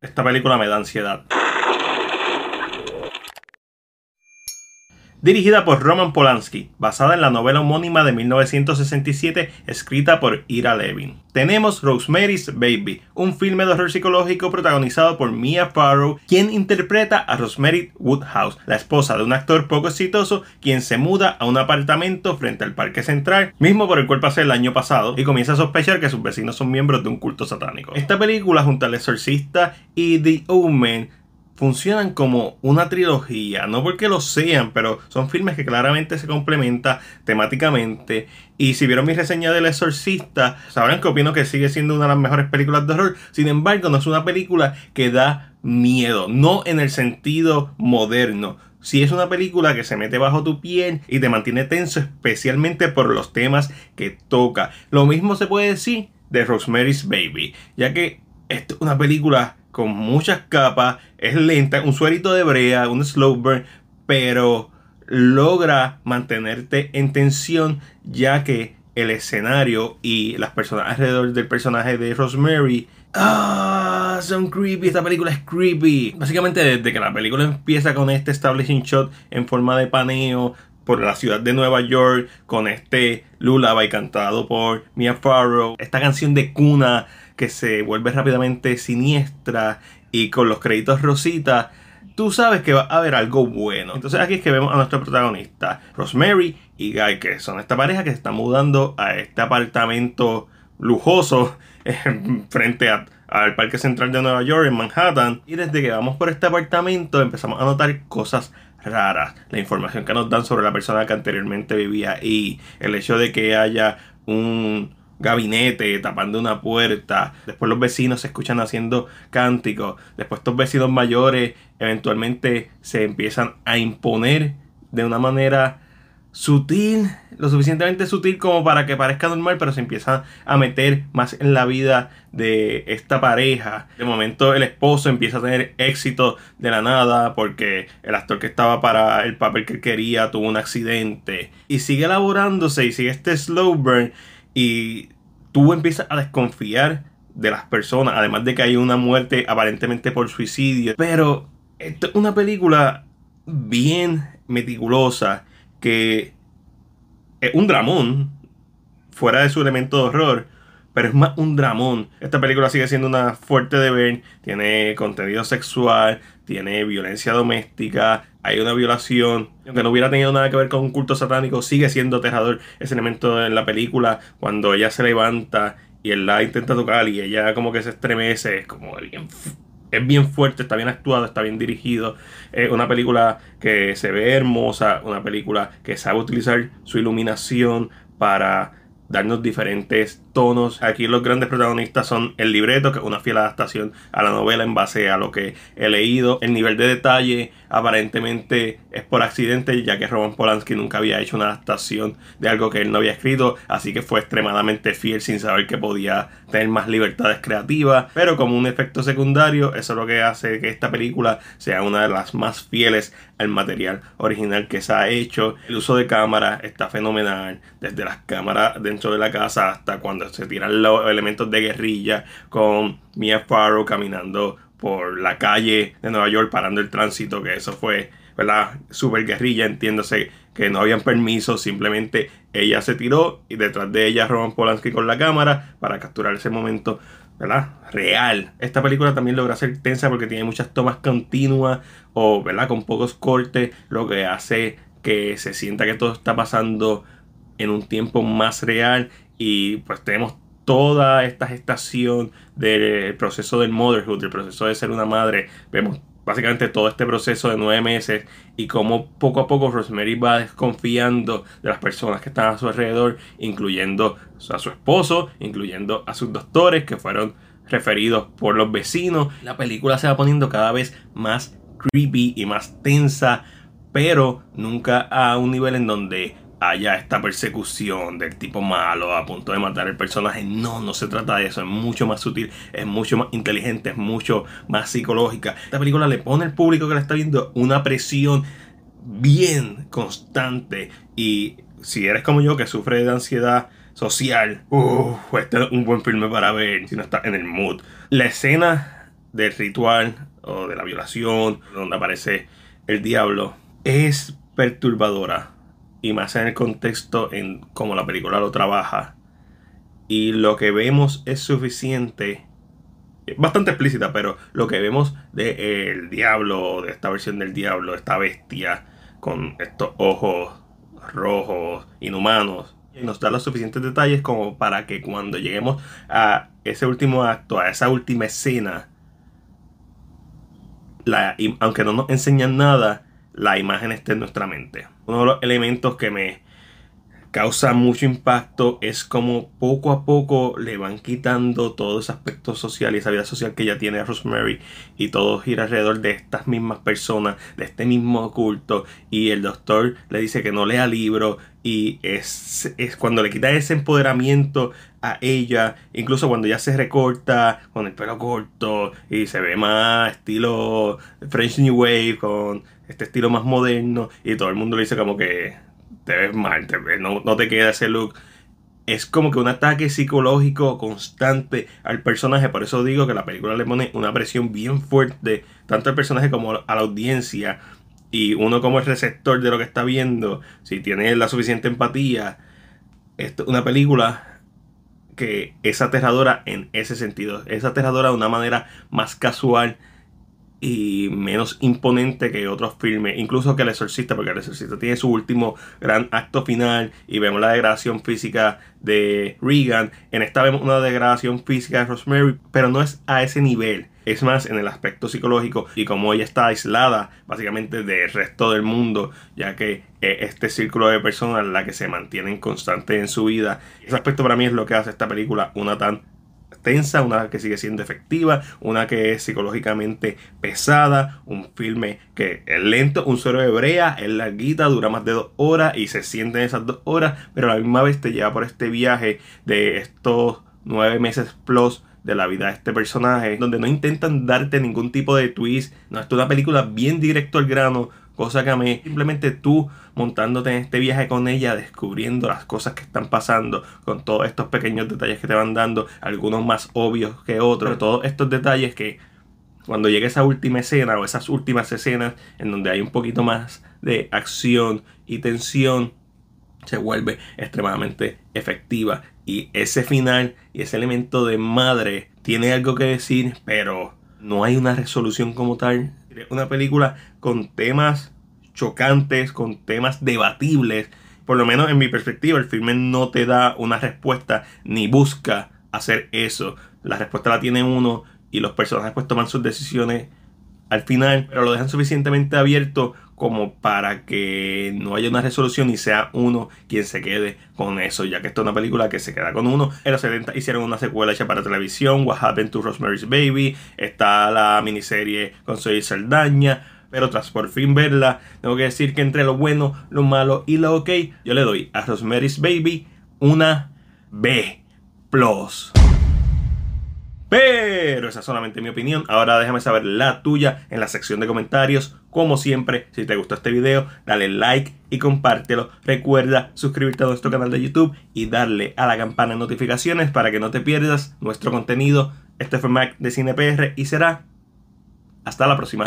Esta película me da ansiedad. Dirigida por Roman Polanski, basada en la novela homónima de 1967 escrita por Ira Levin. Tenemos Rosemary's Baby, un filme de horror psicológico protagonizado por Mia Farrow, quien interpreta a Rosemary Woodhouse, la esposa de un actor poco exitoso, quien se muda a un apartamento frente al Parque Central, mismo por el cual pasé el año pasado, y comienza a sospechar que sus vecinos son miembros de un culto satánico. Esta película, junto al exorcista y The Omen, funcionan como una trilogía, no porque lo sean, pero son filmes que claramente se complementan temáticamente. Y si vieron mi reseña del Exorcista, sabrán que opino que sigue siendo una de las mejores películas de horror. Sin embargo, no es una película que da miedo, no en el sentido moderno. Si es una película que se mete bajo tu piel y te mantiene tenso, especialmente por los temas que toca. Lo mismo se puede decir de Rosemary's Baby, ya que es una película con muchas capas, es lenta, un suerito de brea, un slow burn, pero logra mantenerte en tensión ya que el escenario y las personas alrededor del personaje de Rosemary Ah, son creepy. Esta película es creepy. Básicamente, desde que la película empieza con este establishing shot en forma de paneo por la ciudad de Nueva York, con este lullaby cantado por Mia Farrow, esta canción de cuna que se vuelve rápidamente siniestra y con los créditos rositas, tú sabes que va a haber algo bueno. Entonces aquí es que vemos a nuestro protagonista, Rosemary y Guy, que son esta pareja que se está mudando a este apartamento lujoso frente al Parque Central de Nueva York en Manhattan. Y desde que vamos por este apartamento empezamos a notar cosas raras. La información que nos dan sobre la persona que anteriormente vivía y el hecho de que haya un gabinete, tapando una puerta. Después los vecinos se escuchan haciendo cánticos. Después estos vecinos mayores eventualmente se empiezan a imponer de una manera sutil, lo suficientemente sutil como para que parezca normal, pero se empiezan a meter más en la vida de esta pareja. De momento el esposo empieza a tener éxito de la nada porque el actor que estaba para el papel que quería tuvo un accidente y sigue elaborándose y sigue este slow burn y tú empiezas a desconfiar de las personas, además de que hay una muerte aparentemente por suicidio. Pero esto es una película bien meticulosa que es un dramón, fuera de su elemento de horror, pero es más un dramón. Esta película sigue siendo una fuerte de ver, tiene contenido sexual, tiene violencia doméstica, hay una violación. Aunque no hubiera tenido nada que ver con un culto satánico, sigue siendo aterrador ese elemento en la película cuando ella se levanta y él la intenta tocar y ella como que se estremece, es como bien es bien fuerte, está bien actuado, está bien dirigido. Es una película que se ve hermosa, una película que sabe utilizar su iluminación para darnos diferentes tonos. Aquí los grandes protagonistas son el libreto, que es una fiel adaptación a la novela en base a lo que he leído. El nivel de detalle aparentemente es por accidente, ya que Roman Polanski nunca había hecho una adaptación de algo que él no había escrito, así que fue extremadamente fiel sin saber que podía tener más libertades creativas. Pero como un efecto secundario, eso es lo que hace que esta película sea una de las más fieles al material original que se ha hecho. El uso de cámara está fenomenal, desde las cámaras dentro de la casa hasta cuando se tiran los elementos de guerrilla con Mia Farrow caminando por la calle de Nueva York parando el tránsito, que eso fue, ¿verdad? Super guerrilla, entiéndose que no habían permiso, simplemente ella se tiró y detrás de ella Roman Polanski con la cámara para capturar ese momento, ¿verdad? Real. Esta película también logra ser tensa porque tiene muchas tomas continuas o, ¿verdad? Con pocos cortes, lo que hace que se sienta que todo está pasando en un tiempo más real y pues tenemos toda esta gestación del proceso del motherhood, del proceso de ser una madre. Vemos básicamente todo este proceso de nueve meses y cómo poco a poco Rosemary va desconfiando de las personas que están a su alrededor, incluyendo a su esposo, incluyendo a sus doctores que fueron referidos por los vecinos. La película se va poniendo cada vez más creepy y más tensa, pero nunca a un nivel en donde haya esta persecución del tipo malo a punto de matar al personaje. No, no se trata de eso. Es mucho más sutil, es mucho más inteligente, es mucho más psicológica. Esta película le pone al público que la está viendo una presión bien constante. Y si eres como yo que sufre de ansiedad social, uff, este es un buen filme para ver si no estás en el mood. La escena del ritual o de la violación, donde aparece el diablo, es perturbadora. Y más en el contexto en cómo la película lo trabaja. Y lo que vemos es suficiente. Bastante explícita, pero lo que vemos de el diablo, de esta versión del diablo, esta bestia con estos ojos rojos, inhumanos, nos da los suficientes detalles como para que cuando lleguemos a ese último acto, a esa última escena, la, aunque no nos enseñan nada, la imagen esté en nuestra mente. Uno de los elementos que me causa mucho impacto es como poco a poco le van quitando todo ese aspecto social y esa vida social que ya tiene Rosemary y todo gira alrededor de estas mismas personas, de este mismo culto. Y el doctor le dice que no lea libros y es, es cuando le quita ese empoderamiento a ella, incluso cuando ya se recorta con el pelo corto y se ve más estilo French New Wave con este estilo más moderno y todo el mundo le dice como que te ves mal, no, te queda ese look. Es como que un ataque psicológico constante al personaje. Por eso digo que la película le pone una presión bien fuerte, tanto al personaje como a la audiencia. Y uno como el receptor de lo que está viendo, si tiene la suficiente empatía, es una película que es aterradora en ese sentido. Es aterradora de una manera más casual y menos imponente que otros filmes, incluso que El Exorcista, porque El Exorcista tiene su último gran acto final y vemos la degradación física de Regan. En esta vemos una degradación física de Rosemary, pero no es a ese nivel. Es más en el aspecto psicológico y como ella está aislada básicamente del resto del mundo, ya que este círculo de personas la que se mantienen constante en su vida. Ese aspecto para mí es lo que hace esta película una tan tensa, una que sigue siendo efectiva, una que es psicológicamente pesada, un filme que es lento, un suero hebrea, es larguita, dura más de dos horas y se siente en esas dos horas, pero a la misma vez te lleva por este viaje de estos nueve meses plus de la vida de este personaje, donde no intentan darte ningún tipo de twist, no, es una película bien directo al grano, Cosa que a mí, simplemente tú montándote en este viaje con ella, descubriendo las cosas que están pasando, con todos estos pequeños detalles que te van dando, algunos más obvios que otros, todos estos detalles que cuando llegue esa última escena o esas últimas escenas en donde hay un poquito más de acción y tensión, se vuelve extremadamente efectiva. Y ese final y ese elemento de madre tiene algo que decir, pero no hay una resolución como tal una película con temas chocantes, con temas debatibles. Por lo menos en mi perspectiva, el filme no te da una respuesta ni busca hacer eso. La respuesta la tiene uno y los personajes pues toman sus decisiones al final, pero lo dejan suficientemente abierto como para que no haya una resolución y sea uno quien se quede con eso, ya que esta es una película que se queda con uno. En los 70 hicieron una secuela hecha para televisión, What Happened to Rosemary's Baby, está la miniserie con Soy Saldaña, pero tras por fin verla, tengo que decir que entre lo bueno, lo malo y lo ok, yo le doy a Rosemary's Baby una B+. Pero esa es solamente mi opinión. Ahora déjame saber la tuya en la sección de comentarios. Como siempre, si te gustó este video, dale like y compártelo. Recuerda suscribirte a nuestro canal de YouTube y darle a la campana de notificaciones para que no te pierdas nuestro contenido. Este fue Mac de CinePR y será hasta la próxima.